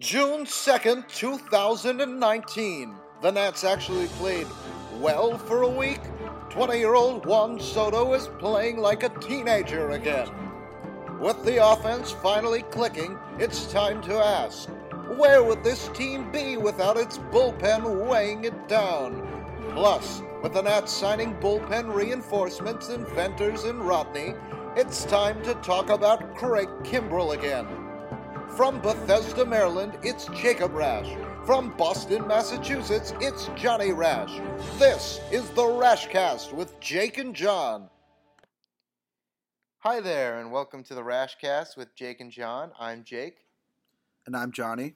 June 2nd, 2019. The Nats actually played well for a week. 20 year old Juan Soto is playing like a teenager again. With the offense finally clicking, it's time to ask where would this team be without its bullpen weighing it down? Plus, with the Nats signing bullpen reinforcements in Venters and Rodney, it's time to talk about Craig Kimbrel again. From Bethesda, Maryland, it's Jacob Rasch. From Boston, Massachusetts, it's Johnny Rasch. This is the Raschcast with Jake and John. Hi there, and welcome to the Raschcast with Jake and John. I'm Jake. And I'm Johnny.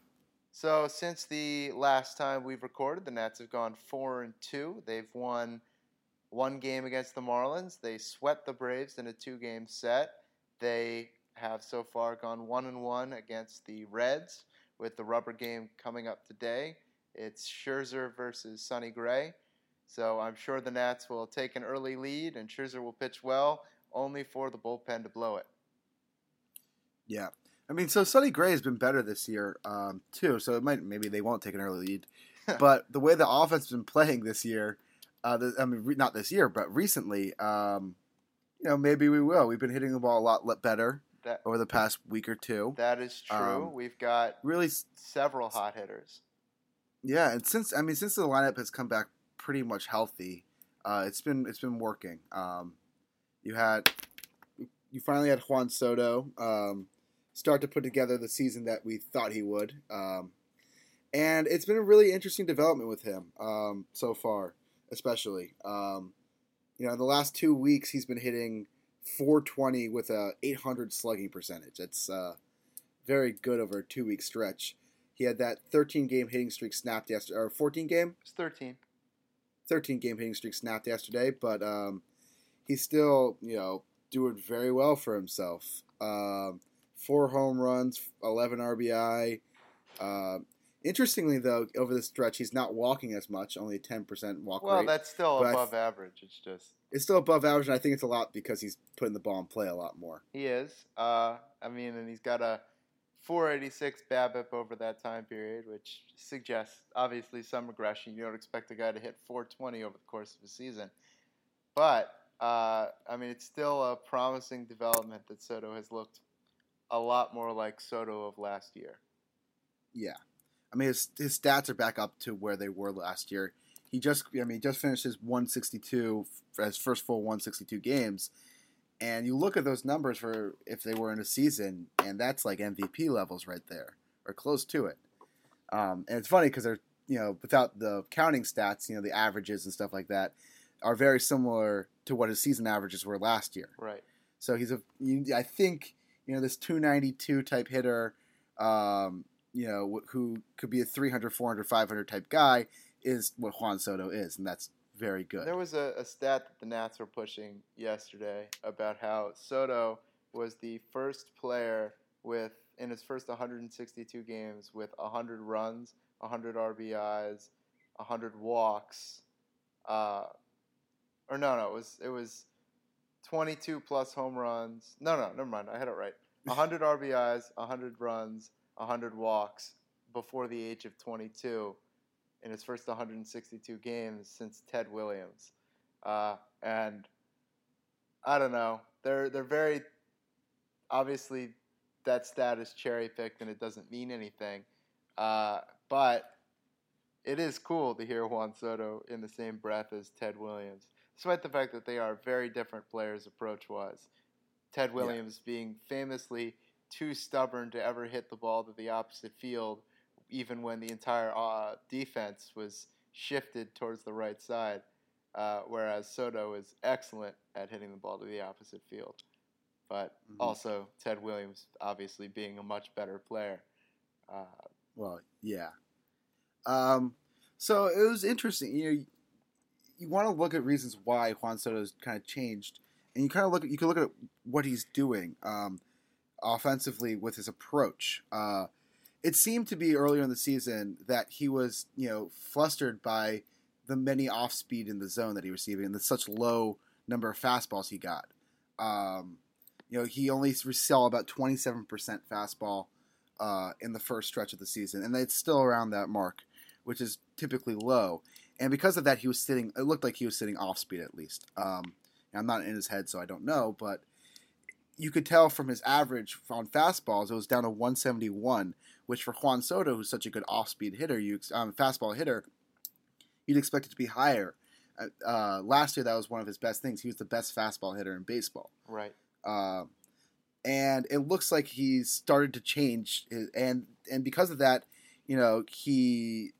So, since the last time we've recorded, the Nats have gone four and two. They've won one game against the Marlins. They swept the Braves in a two-game set. They have so far gone one and one against the Reds, with the rubber game coming up today. It's Scherzer versus Sonny Gray. So I'm sure the Nats will take an early lead, and Scherzer will pitch well, only for the bullpen to blow it. Yeah, I mean, so Sonny Gray has been better this year um, too. So it might maybe they won't take an early lead, but the way the offense has been playing this year, uh, the, I mean, re- not this year, but recently, um, you know, maybe we will. We've been hitting the ball a lot better That over the past week or two. that is true. Um, We've got Really, s- several hot hitters. yeah, and since I mean, since the lineup has come back pretty much healthy, uh, it's been it's been working. Um, you had you finally had Juan Soto um, start to put together the season that we thought he would, um, and it's been a really interesting development with him um, so far, especially. Um, you know, in the last two weeks, he's been hitting 420 with a 800 slugging percentage. That's uh, very good over a two week stretch. He had that 13 game hitting streak snapped yesterday, or 14 game, It's 13. 13 game hitting streak snapped yesterday, but um, he's still, you know, doing very well for himself. Um, four home runs, 11 RBI. Uh, interestingly, though, over the stretch, he's not walking as much, only a 10% walk Well, rate. that's still but above th- average. It's just It's still above average, and I think it's a lot because he's putting the ball in play a lot more. he is. Uh, I mean, and he's got a 486 BABIP over that time period, which suggests obviously some regression. You don't expect a guy to hit 420 over the course of a season, but uh, I mean, it's still a promising development that Soto has looked a lot more like Soto of last year. Yeah, I mean his his stats are back up to where they were last year. He just I mean he just finished his 162 his first full 162 games, and you look at those numbers for if they were in a season, and that's like MVP levels right there or close to it. Um, and it's funny because they're you know without the counting stats, you know the averages and stuff like that are very similar to what his season averages were last year. Right. So he's a, you, I think, you know, this 292 type hitter, um, you know, wh- who could be a 300, 400, 500 type guy is what Juan Soto is, and that's very good. There was a, a stat that the Nats were pushing yesterday about how Soto was the first player with in his first 162 games with 100 runs, 100 RBIs, 100 walks. Uh, or no, no, it was it was 22 plus home runs. No, no, never mind. I had it right. 100 RBIs, 100 runs, 100 walks before the age of 22 in his first 162 games since Ted Williams. Uh, and I don't know. They're they're very obviously that stat is cherry picked and it doesn't mean anything. Uh, but it is cool to hear Juan Soto in the same breath as Ted Williams, despite the fact that they are very different players approach wise. Ted Williams being famously too stubborn to ever hit the ball to the opposite field, even when the entire uh, defense was shifted towards the right side, uh, whereas Soto is excellent at hitting the ball to the opposite field. But Mhm. also, Ted Williams obviously being a much better player. Uh, Well, yeah. Um, so it was interesting. You know, you want to look at reasons why Juan Soto's kind of changed, and you kind of look at you can look at what he's doing um, offensively with his approach. Uh, it seemed to be earlier in the season that he was, you know, flustered by the many off speed in the zone that he was receiving and the such low number of fastballs he got. Um, you know, he only saw about twenty seven percent fastball uh, in the first stretch of the season, and it's still around that mark, which is typically low. And because of that, he was sitting. It looked like he was sitting off speed at least. Um, I'm not in his head, so I don't know, but you could tell from his average on fastballs, it was down to 171, which for Juan Soto, who's such a good off-speed hitter, you um, fastball hitter, you'd expect it to be higher. Uh, last year, that was one of his best things. He was the best fastball hitter in baseball. Right. Uh, and it looks like he's started to change, his, and and because of that, you know, he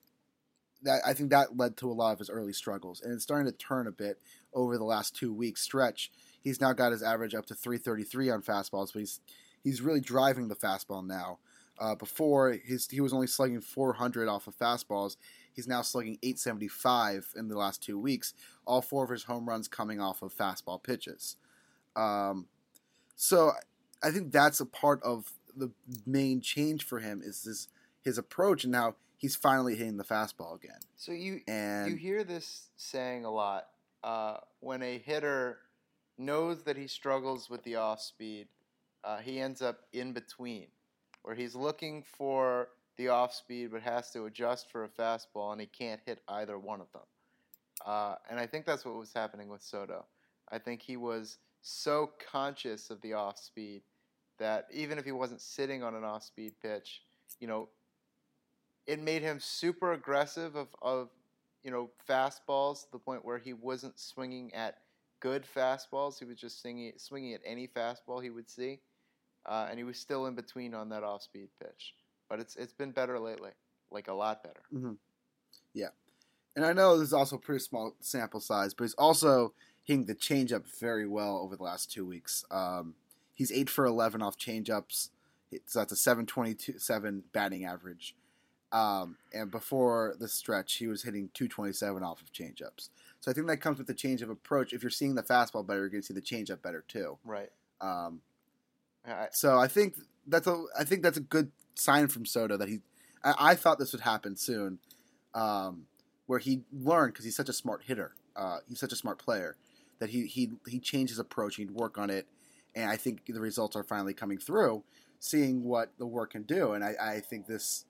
that I think that led to a lot of his early struggles, and it's starting to turn a bit over the last two weeks stretch. He's now got his average up to 333 on fastballs, but he's he's really driving the fastball now. Uh, before his he was only slugging 400 off of fastballs. He's now slugging 875 in the last two weeks. All four of his home runs coming off of fastball pitches. Um, so I think that's a part of the main change for him is this his approach, and now he's finally hitting the fastball again. So you And you hear this saying a lot uh, when a hitter knows that he struggles with the off speed. Uh, he ends up in between, where he's looking for the off speed but has to adjust for a fastball, and he can't hit either one of them. Uh, and I think that's what was happening with Soto. I think he was so conscious of the off speed that even if he wasn't sitting on an off speed pitch, you know, it made him super aggressive of, of you know fastballs to the point where he wasn't swinging at good fastballs. He was just swinging swinging at any fastball he would see, uh, and he was still in between on that off speed pitch. But it's it's been better lately, like a lot better. Yeah. And I know this is also a pretty small sample size, but he's also hitting the changeup very well over the last two weeks. Um, he's eight for eleven off changeups, so that's a seven twenty two seven batting average. Um, and before the stretch, he was hitting two twenty seven off of changeups. So I think that comes with the change of approach. If you're seeing the fastball better, you're going to see the changeup better too. Right. Um, I, so I think that's a I think that's a good sign from Soto that he. I, I thought this would happen soon, um, where he learned because he's such a smart hitter. Uh, he's such a smart player that he he he changed his approach. He'd work on it, and I think the results are finally coming through. Seeing what the work can do, and I, I think this,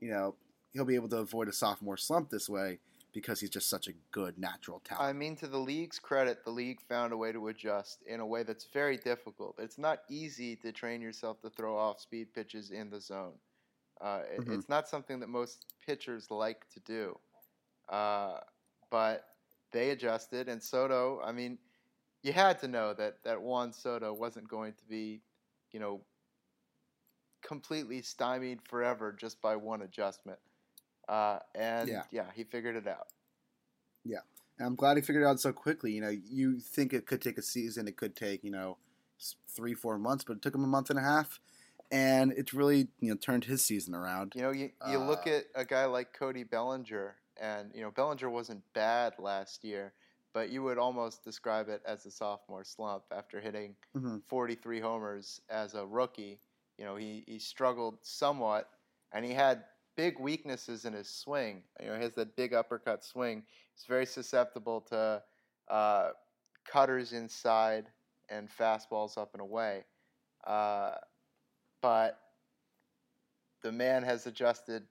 you know, he'll be able to avoid a sophomore slump this way because he's just such a good natural talent. I mean, to the league's credit, the league found a way to adjust in a way that's very difficult. It's not easy to train yourself to throw off speed pitches in the zone. Uh, Mhm. It's not something that most pitchers like to do. Uh, but they adjusted, and Soto, I mean, you had to know that, that Juan Soto wasn't going to be, you know, completely stymied forever just by one adjustment. Uh, and Yeah. yeah, he figured it out. Yeah. And I'm glad he figured it out so quickly. You know, you think it could take a season, it could take you know three, four months, but it took him a month and a half, and it's really you know turned his season around. You know, you, you look Uh, at a guy like Cody Bellinger, and you know Bellinger wasn't bad last year, but you would almost describe it as a sophomore slump after hitting Mhm. 43 homers as a rookie. You know, he, he struggled somewhat, and he had big weaknesses in his swing. You know, he has that big uppercut swing. He's very susceptible to uh, cutters inside and fastballs up and away. Uh, but the man has adjusted,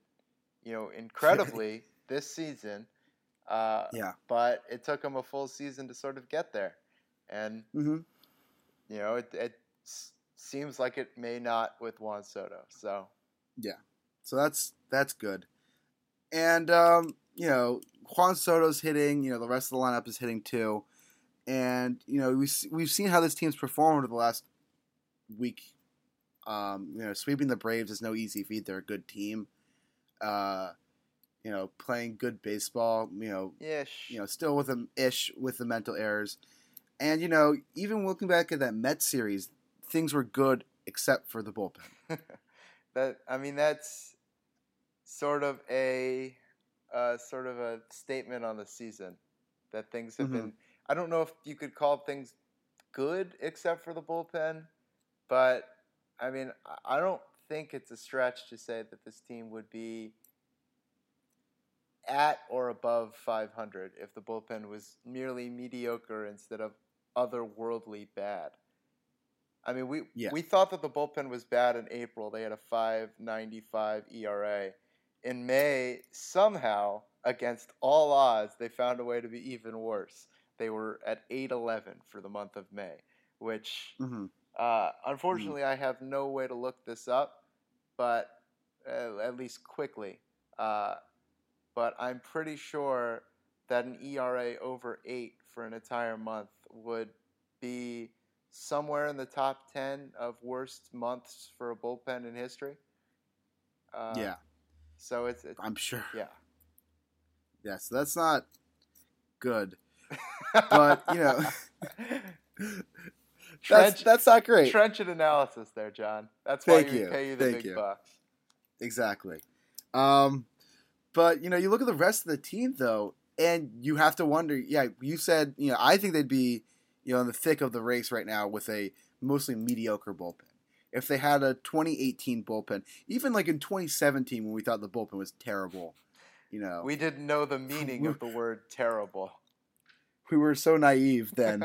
you know, incredibly this season. Uh, Yeah. But it took him a full season to sort of get there, and mm-hmm. you know, it, it s- seems like it may not with Juan Soto. So yeah, So that's that's good. And um, you know, Juan Soto's hitting. You know, the rest of the lineup is hitting too. And you know, we we've seen how this team's performed over the last week. Um, you know, sweeping the Braves is no easy feat. They're a good team. Uh, you know, playing good baseball. You know, ish. you know, still with them ish with the mental errors. And you know, even looking back at that Mets series, things were good except for the bullpen. that I mean, that's sort of a uh, sort of a statement on the season that things have Mhm. been. I don't know if you could call things good except for the bullpen, but I mean, I- I don't think it's a stretch to say that this team would be at or above 500 if the bullpen was merely mediocre instead of otherworldly bad. I mean, we Yeah. we thought that the bullpen was bad in April. They had a 5.95 ERA. In May, somehow, against all odds, they found a way to be even worse. They were at 8.11 for the month of May, which hmm uh, unfortunately I have no way to look this up, but uh, at least quickly. Uh, but I'm pretty sure that an ERA over eight for an entire month would be somewhere in the top 10 of worst months for a bullpen in history. Uh, yeah, So it's, it's I'm sure. yeah. Yeah, so that's not good. But you know, that's trench, that's not great. trenchant analysis there, John. That's why Thank we you. pay you the Thank big you. bucks. Exactly. Um, but you know, you look at the rest of the team though, and you have to wonder. Yeah, you said you know I think they'd be you know in the thick of the race right now with a mostly mediocre bullpen. If they had a 2018 bullpen, even like in 2017 when we thought the bullpen was terrible, you know, we, didn't know the meaning of the word terrible. We were so naive then.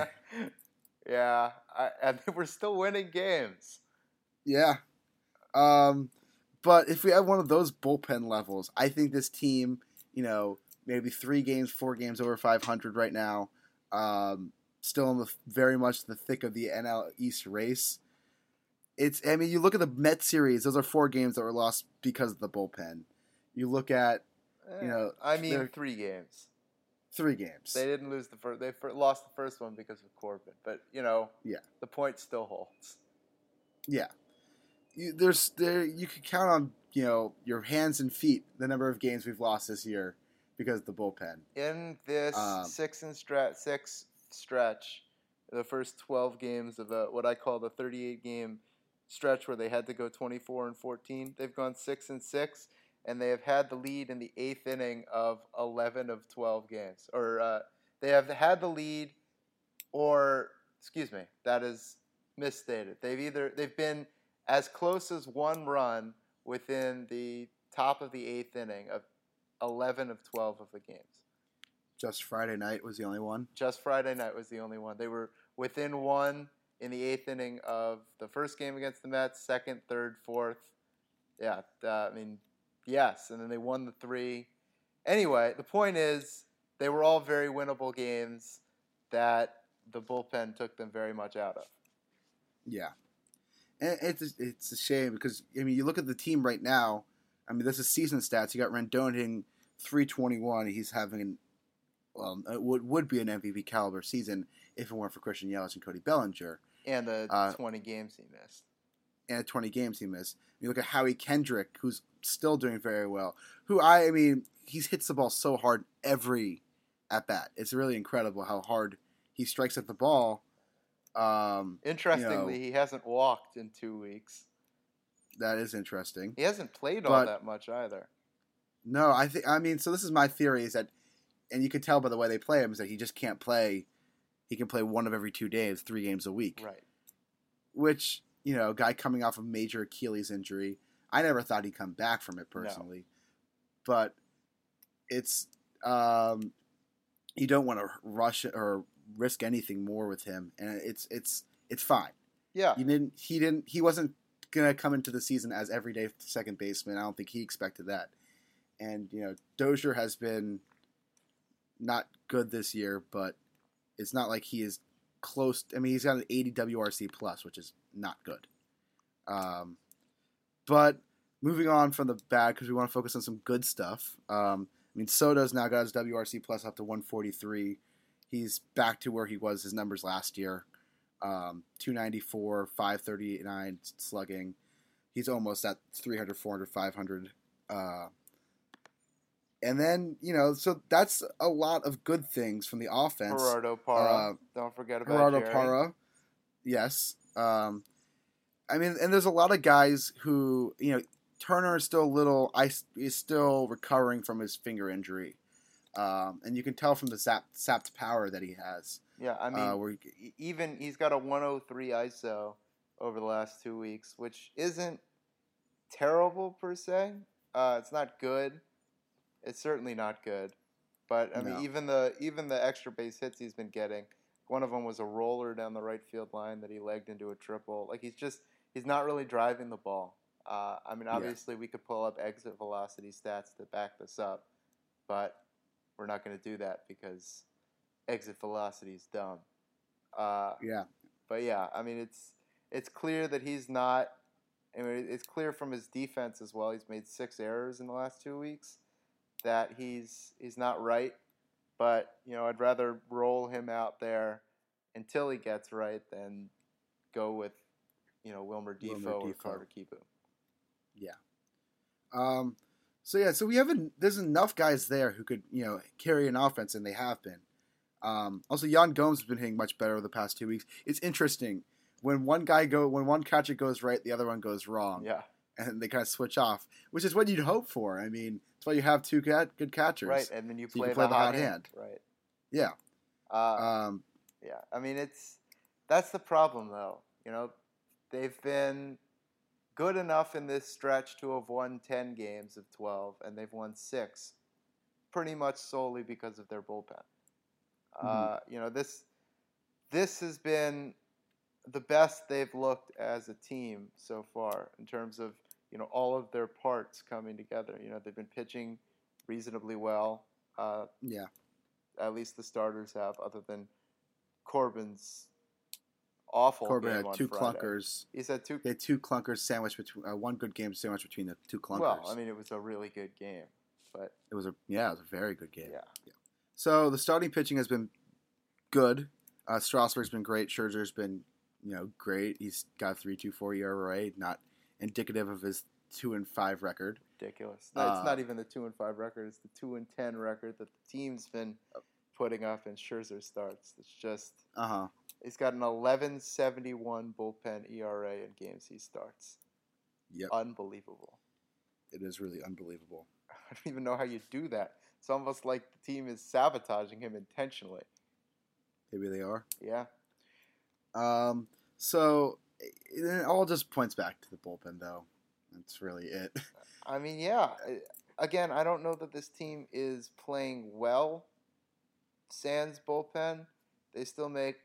yeah, I, and we're still winning games. Yeah. Um, but if we have one of those bullpen levels, I think this team, you know, maybe three games, four games over 500 right now, um, still in the very much the thick of the NL East race. It's, I mean, you look at the Met series; those are four games that were lost because of the bullpen. You look at You Eh, know, I mean, three games. three games. They didn't lose the first. They lost the first one because of Corbin, but you know, Yeah. the point still holds. Yeah, you, there's there you could count on you know your hands and feet the number of games we've lost this year because of the bullpen. In this Um, six and stretch, six stretch, the first twelve games of a, what I call the thirty-eight game stretch, where they had to go twenty-four and fourteen, they've gone six and six, and they have had the lead in the eighth inning of eleven of twelve games, or uh, they have had the lead, or excuse me, that is misstated. They've either they've been as close as one run within the top of the eighth inning of eleven of twelve of the games. Just Friday night was the only one. Just Friday night was the only one. They were within one in the eighth inning of the first game against the Mets, second, third, fourth. Yeah, uh, I mean, yes, and then they won the three. Anyway, the point is they were all very winnable games that the bullpen took them very much out of. Yeah, and it's it's a shame because I mean you look at the team right now. I mean this is season stats. You got Rendon hitting 321. He's having an um, it would would be an MVP caliber season if it weren't for Christian Yelich and Cody Bellinger And the Uh, 20 games he missed. and 20 games he missed. You look at Howie Kendrick, who's still doing very well. Who I, I mean, he hits the ball so hard every at bat. It's really incredible how hard he strikes at the ball. Um, Interestingly, he hasn't walked in two weeks. that is interesting. He hasn't played all that much either. No, I think I mean so. This is my theory: is that, and you can tell by the way they play him, is that he just can't play. He can play one of every two days, three games a week. Right. Which you know, a guy coming off a major Achilles injury, I never thought he'd come back from it personally, but it's um, you don't want to rush or risk anything more with him, and it's it's it's fine. Yeah. You didn't. He didn't. He wasn't gonna come into the season as everyday second baseman. I don't think he expected that. And you know, Dozier has been not good this year, but it's not like he is close. I mean, he's got an 80 WRC plus, which is not good. Um, but moving on from the bad because we want to focus on some good stuff. Um, I mean, Soto's now got his WRC plus up to 143. He's back to where he was his numbers last year. Um, 294, 539 slugging. He's almost at 300, 400, 500. Uh, and then, you know, so that's a lot of good things from the offense. Gerardo Parra. Uh, Don't forget about Gerardo Jerry. Parra. Yes. Um, I mean, and there's a lot of guys who, you know, Turner is still a little, I is still recovering from his finger injury, um, and you can tell from the sap, sapped power that he has. Yeah, I mean, uh, where e- even he's got a 103 ISO over the last two weeks, which isn't terrible per se. Uh, it's not good. It's certainly not good. But I No. mean, even the even the extra base hits he's been getting, one of them was a roller down the right field line that he legged into a triple. Like he's just he's not really driving the ball. Uh, I mean, Yeah. obviously we could pull up exit velocity stats to back this up, but we're not going to do that because exit velocity is dumb. Uh, Yeah. but yeah, I mean, it's it's clear that he's not. I mean, it's clear from his defense as well. He's made six errors in the last two weeks. That he's he's not right. But you know, I'd rather roll him out there until he gets right than go with you know Wilmer Wilmer Difo or Difo. Carter Kieboom. Um, so yeah, so we have en- there's enough guys there who could you know carry an offense, and they have been. Um, also, Yan Gomes has been hitting much better over the past two weeks. It's interesting when one guy go when one catcher goes right, the other one goes wrong, Yeah, and they kind of switch off, which is what you'd hope for. I mean, that's why you have two cat- good catchers. right. And then you So you play, play the, the hot hand. hand. Right. Yeah. Uh, Um, Yeah, I mean it's that's the problem though. You know, they've been good enough in this stretch to have won ten games of twelve, and they've won six, pretty much solely because of their bullpen. Uh, you know this this has been the best they've looked as a team so far in terms of you know all of their parts coming together. You know they've been pitching reasonably well. Uh, yeah. at least the starters have, other than Corbin's awful Corbin had two Friday. clunkers. He's had two. They had two clunkers sandwiched between uh, one good game sandwiched between the two clunkers. Well, I mean, it was a really good game, but it was a yeah, it was a very good game. yeah, So the starting pitching has been good. Uh, Strasburg's been great. Scherzer's been, you know, great. He's got a three two four ERA, not indicative of his two and five record. ridiculous. No, Uh, it's not even the two and five record; it's the two and ten record that the team's been putting up in Scherzer starts. It's just Uh huh. he's got an eleven seventy one bullpen ERA in games he starts. Yep. Unbelievable. It is really unbelievable. I don't even know how you do that. It's almost like the team is sabotaging him intentionally. Maybe they are. Yeah. Um. So it, all just points back to the bullpen, though. That's really it. I mean, yeah. Again, I don't know that this team is playing well. Sans bullpen, they still make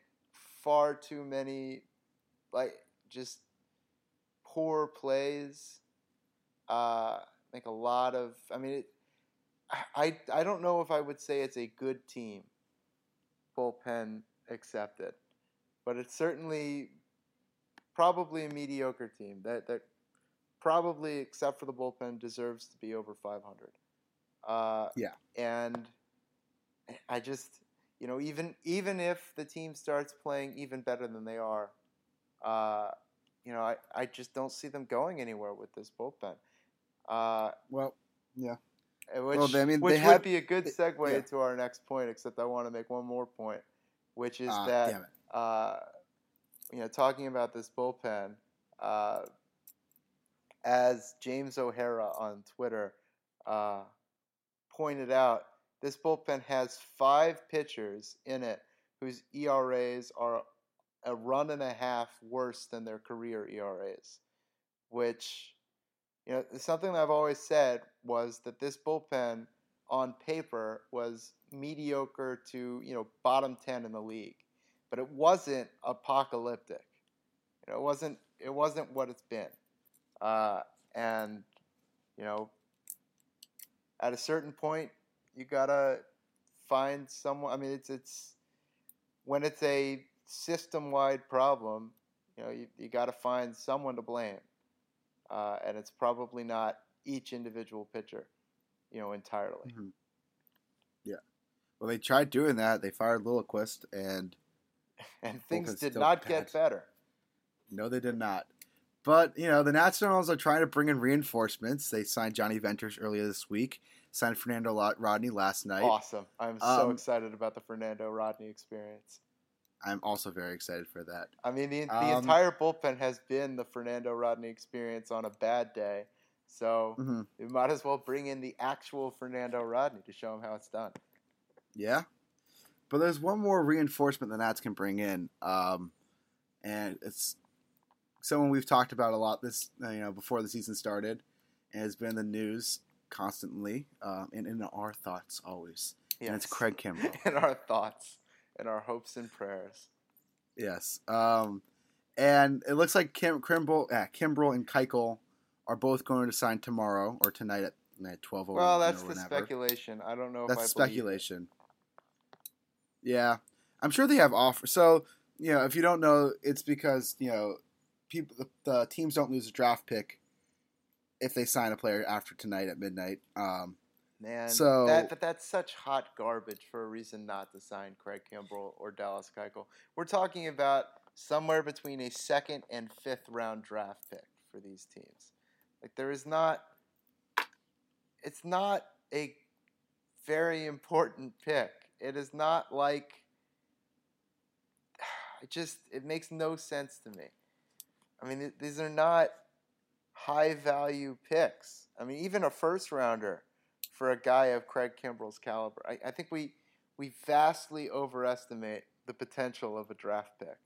far too many, like just poor plays. Uh, make a lot of. I mean, it, I I don't know if I would say it's a good team. Bullpen accepted, but it's certainly probably a mediocre team that that probably, except for the bullpen, deserves to be over 500. Uh, Yeah. And I just, you know, even even if the team starts playing even better than they are, uh, you know, I, I just don't see them going anywhere with this bullpen. Uh, well, yeah. which, Well, I mean, which would have- be a good segue yeah. into our next point, except I want to make one more point, which is Ah, that damn it. uh, you know, talking about this bullpen, uh, as James O'Hara on Twitter uh, pointed out, this bullpen has five pitchers in it whose ERAs are a run and a half worse than their career ERAs, which, you know, something I've always said was that this bullpen on paper was mediocre to, you know, bottom 10 in the league but it wasn't apocalyptic. You know, it wasn't it wasn't what it's been. Uh, and you know, at a certain point, you gotta find someone. I mean, it's it's when it's a system wide problem. You know, you, you got to find someone to blame, uh, and it's probably not each individual pitcher. You know, entirely. Mhm. Yeah. Well, they tried doing that. They fired Lilliquist, and And things did not get better. no, they did not. But you know, the Nationals are trying to bring in reinforcements. They signed Johnny Venters earlier this week. Signed Fernando Rodney last night. Awesome! I'm so Um, excited about the Fernando Rodney experience. I'm also very excited for that. I mean, the, the Um, entire bullpen has been the Fernando Rodney experience on a bad day. So hmm we might as well bring in the actual Fernando Rodney to show him how it's done. Yeah. But there's one more reinforcement the Nats can bring in, um, and it's someone we've talked about a lot this uh, you know before the season started, and has been in the news constantly, uh, and in our thoughts always. And it's Craig Kimbrel. in our thoughts. in our hopes and prayers. Yes. Um, and it looks like Kim, Kimbrel, yeah, Kimbrel and Keuchel are both going to sign tomorrow or tonight at, at 12 Well, that's the speculation. I don't know That's if I speculation. Yeah. I'm sure they have offers. So, you know, if you don't know, it's because, you know, people the, the teams don't lose a draft pick if they sign a player after tonight at midnight. Um, Man, So- that, but that's such hot garbage for a reason not to sign Craig Kimbrel or Dallas Keuchel. We're talking about somewhere between a second and fifth round draft pick for these teams. Like there is not, it's not a very important pick. It is not like. It just it makes no sense to me. I mean, th- these are not high value picks. I mean, even a first rounder for a guy of Craig Kimbrel's caliber. I, I think we we vastly overestimate the potential of a draft pick,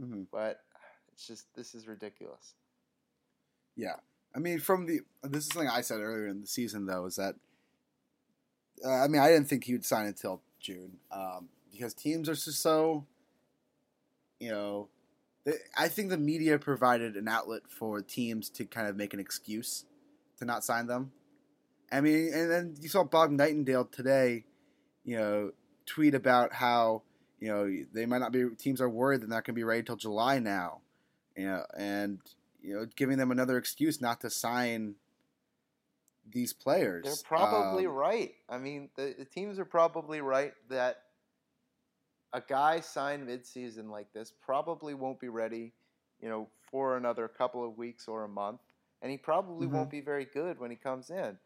mhm. but it's just this is ridiculous. Yeah, I mean, from the this is something I said earlier in the season though is that uh, I mean I didn't think he would sign until June um, because teams are just so you know they, I think the media provided an outlet for teams to kind of make an excuse to not sign them. I mean, and then you saw Bob Nightingale today, you know, tweet about how you know they might not be teams are worried they're not going to be ready till July now, you know, and you know, giving them another excuse not to sign these players. They're probably Um, right. I mean, the, the teams are probably right that a guy signed midseason like this probably won't be ready, you know, for another couple of weeks or a month, and he probably Mhm. won't be very good when he comes in,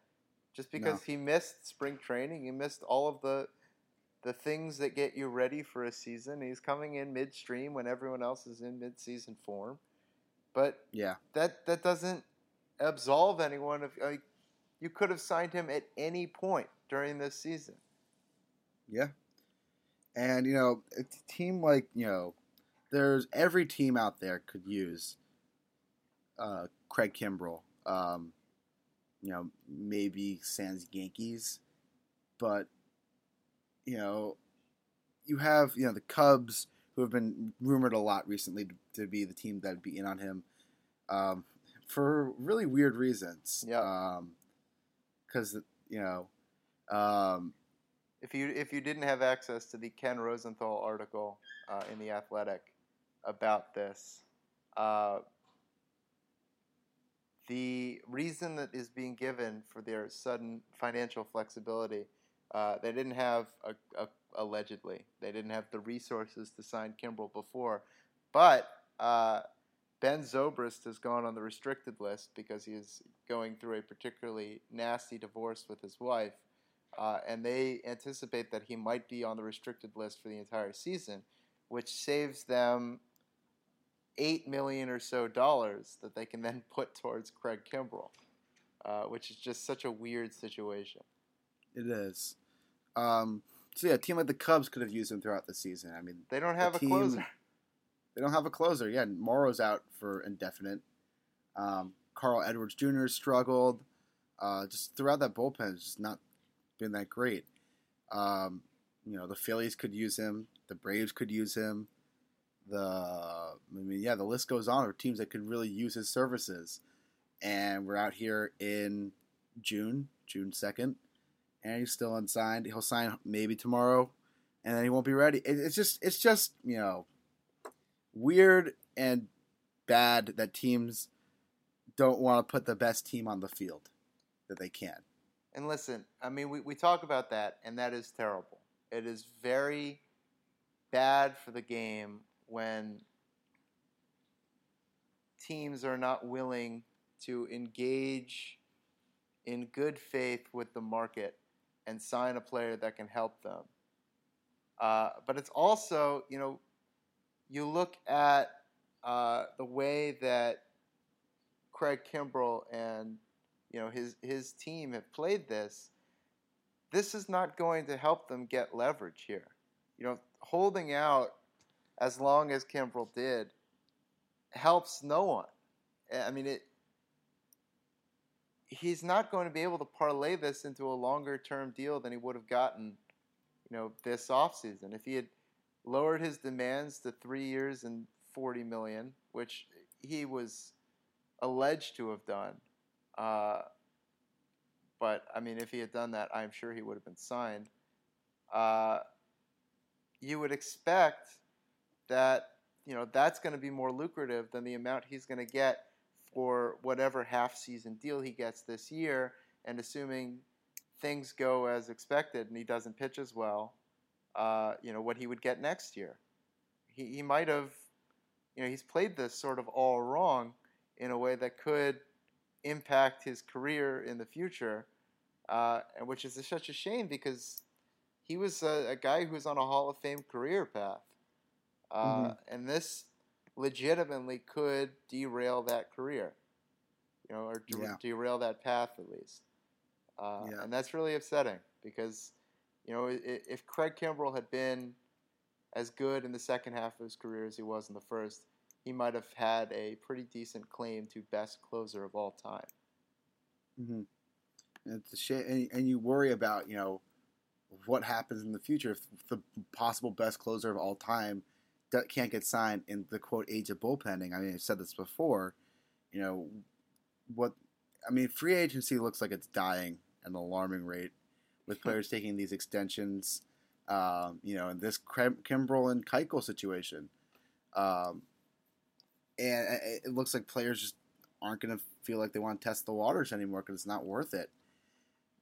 just because he missed spring training, he missed all of the the things that get you ready for a season. He's coming in midstream when everyone else is in midseason form, but Yeah, that that doesn't absolve anyone of like you could have signed him at any point during this season. yeah, and you know, a team like you know, there's every team out there could use uh, Craig Kimbrel. Um, you know, maybe Sans Yankees, but you know, you have you know the Cubs who have been rumored a lot recently to, to be the team that'd be in on him um, for really weird reasons. Yeah. Because you know, um, If you if you didn't have access to the Ken Rosenthal article uh, in the Athletic about this, uh, the reason that is being given for their sudden financial flexibility, uh, they didn't have a, a, allegedly they didn't have the resources to sign Kimbrel before, but uh, Ben Zobrist has gone on the restricted list because he is going through a particularly nasty divorce with his wife. Uh, and they anticipate that he might be on the restricted list for the entire season, which saves them eight million or so dollars that they can then put towards Craig Kimbrel, uh, which is just such a weird situation. it is. Um, so yeah, a team like the Cubs could have used him throughout the season. I mean, They don't have a team- closer. They don't have a closer. Yeah, Morrow's out for indefinite. Um, Carl Edwards Jr. struggled. Uh, just throughout that bullpen, it's just not been that great. Um, you know, the Phillies could use him. The Braves could use him. The I mean, yeah, the list goes on of teams that could really use his services. And we're out here in June, June second, and he's still unsigned. He'll sign maybe tomorrow, and then he won't be ready. It, it's just, it's just, you know, weird and bad that teams don't want to put the best team on the field that they can. And listen, I mean, we, we talk about that, and that is terrible. It is very bad for the game when teams are not willing to engage in good faith with the market and sign a player that can help them. Uh, but it's also, you know, you look at uh, the way that Craig Kimbrel and you know his his team have played this. This is not going to help them get leverage here. You know, holding out as long as Kimbrel did helps no one. I mean it. He's not going to be able to parlay this into a longer term deal than he would have gotten, you know, this offseason. If he had lowered his demands to three years and forty million, which he was alleged to have done. Uh, but I mean, if he had done that, I'm sure he would have been signed. Uh, you would expect that you know that's going to be more lucrative than the amount he's going to get for whatever half season deal he gets this year, and assuming things go as expected and he doesn't pitch as well, uh, you know what he would get next year. He he might have, you know, he's played this sort of all wrong in a way that could impact his career in the future, uh, and which is such a shame because he was a, a, guy who was on a Hall of Fame career path, uh, mm-hmm. and this legitimately could derail that career, you know, or de- yeah. derail that path at least, uh, yeah. and that's really upsetting because, you know, if, Craig Kimbrel had been as good in the second half of his career as he was in the first, he might have had a pretty decent claim to best closer of all time. Mm-hmm. It's a shame, and, and, you worry about you know what happens in the future if the possible best closer of all time can't get signed in the quote age of bullpenning. I mean, I've said this before. You know what? I mean, free agency looks like it's dying at an alarming rate, with players taking these extensions. Um, you know, in this Kimbrel and Keuchel situation. Um, and it looks like players just aren't going to feel like they want to test the waters anymore because it's not worth it.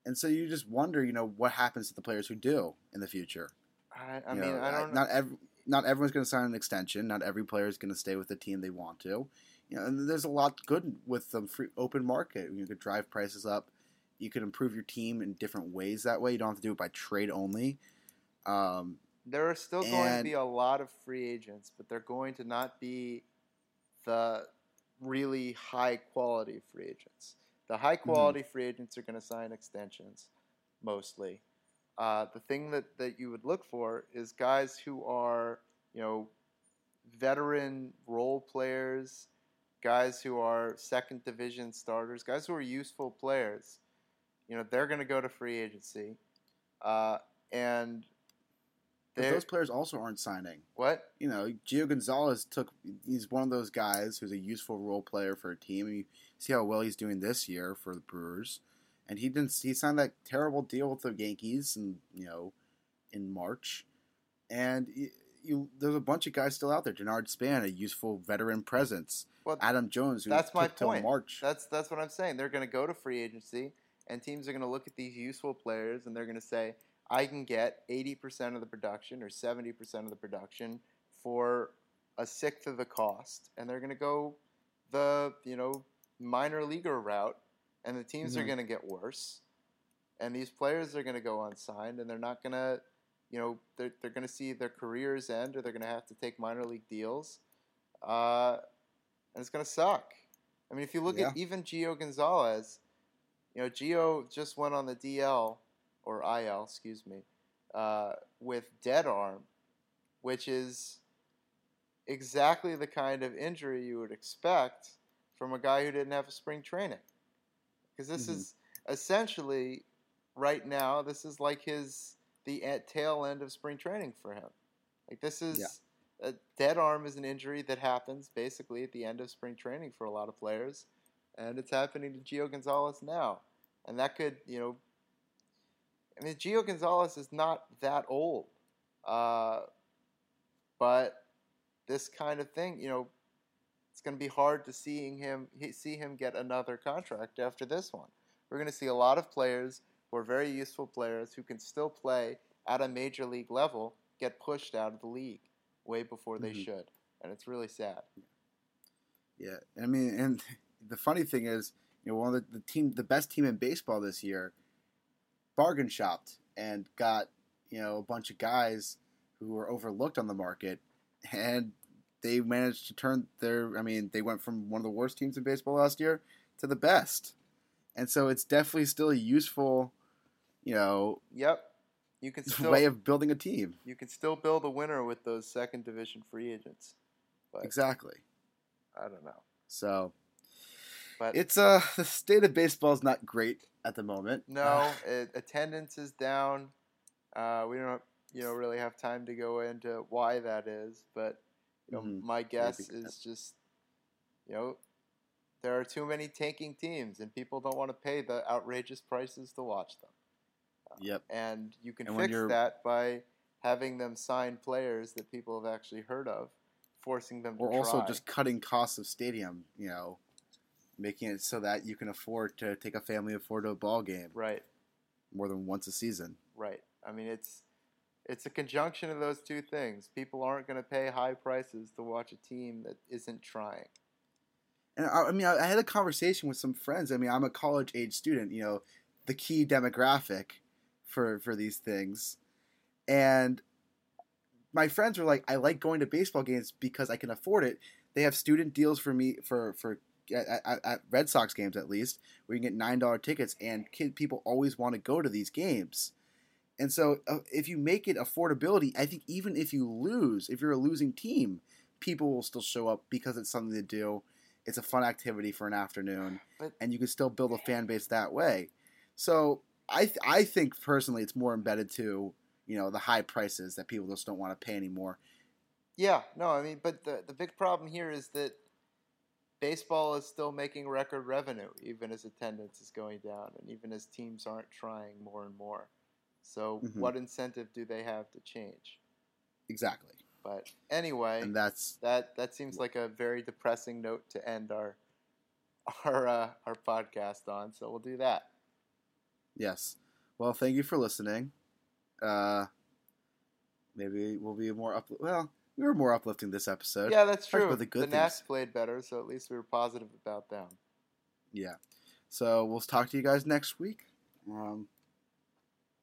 And so you just wonder, you know, what happens to the players who do in the future. I, I mean, know, I don't. Not every, not everyone's going to sign an extension. Not every player is going to stay with the team they want to. You know, and there's a lot good with the free open market. You could drive prices up. You could improve your team in different ways that way. You don't have to do it by trade only. Um, there are still going to be a lot of free agents, but they're going to not be the really high quality free agents. The high mm-hmm. quality mm-hmm. free agents are going to sign extensions mostly. Uh, the thing that, that you would look for is guys who are, you know, veteran role players, guys who are second division starters, guys who are useful players. You know, they're going to go to free agency. Uh, and those players also aren't signing. What? You know, Gio Gonzalez took. He's one of those guys who's a useful role player for a team. You see how well he's doing this year for the Brewers, and he didn't. He signed that terrible deal with the Yankees, and you know, in March, and you, you there's a bunch of guys still out there. Denard Span, a useful veteran presence. Well, Adam Jones, who that's my point. March. That's that's what I'm saying. They're going to go to free agency, and teams are going to look at these useful players, and they're going to say I can get 80% of the production or 70% of the production for a sixth of the cost. And they're going to go the, you know, minor leaguer route. And the teams mm-hmm. are going to get worse. And these players are going to go unsigned and they're not going to, you know, they're, they're going to see their careers end or they're going to have to take minor league deals. Uh, and it's going to suck. I mean, if you look yeah. at even Gio Gonzalez, you know, Gio just went on the DL or IL, excuse me, uh, with dead arm, which is exactly the kind of injury you would expect from a guy who didn't have a spring training. Because this mm-hmm. is essentially right now, this is like his the tail end of spring training for him. Like this is yeah. a dead arm is an injury that happens basically at the end of spring training for a lot of players, and it's happening to Gio Gonzalez now, and that could you know I mean, Gio Gonzalez is not that old, uh, but this kind of thing, you know, it's going to be hard to seeing him see him get another contract after this one. We're going to see a lot of players who are very useful players who can still play at a major league level get pushed out of the league way before they mm-hmm. should, and it's really sad. Yeah, I mean, and the funny thing is, you know, one of the, the team, the best team in baseball this year bargain shopped and got you know a bunch of guys who were overlooked on the market, and they managed to turn their. I mean, they went from one of the worst teams in baseball last year to the best, and so it's definitely still a useful, you know. Yep. You can still way of building a team. You can still build a winner with those second division free agents. But exactly. I don't know. So, but it's uh the state of baseball is not great at the moment. No, it, attendance is down. Uh, we don't you know, really have time to go into why that is, but you know, Mhm. my guess Maybe. is just, you know, there are too many tanking teams, and people don't want to pay the outrageous prices to watch them. Yep. And you can And fix that by having them sign players that people have actually heard of, forcing them to Or also just cutting costs of stadium. You know, making it so that you can afford to take a family of four to a ball game right, more than once a season. right. I mean, it's it's a conjunction of those two things. People aren't going to pay high prices to watch a team that isn't trying. And I, I mean, I, I had a conversation with some friends. I mean, I'm a college age student. You know, the key demographic for for these things, and my friends were like, "I like going to baseball games because I can afford it. They have student deals for me for for at, at, at Red Sox games at least, where you can get nine dollar tickets, and kid people always want to go to these games." And so, uh, if you make it affordability, I think even if you lose, if you're a losing team, people will still show up because it's something to do. It's a fun activity for an afternoon, But- and you can still build a fan base that way. So I th- I think personally, it's more embedded to you know the high prices that people just don't want to pay anymore. Yeah, no, I mean, but the the big problem here is that baseball is still making record revenue, even as attendance is going down, and even as teams aren't trying more and more. So, Mhm. what incentive do they have to change? Exactly, But anyway, and that's that that seems like a very depressing note to end our our uh, our podcast on. So we'll do that. yes. Well, thank you for listening. Uh, maybe we'll be more up. Well, we were more uplifting this episode. Yeah, that's true. about the good Nats things. played better, so at least we were positive about them. Yeah. So we'll talk to you guys next week. Um,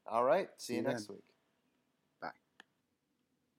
All right, see See you you next then. week.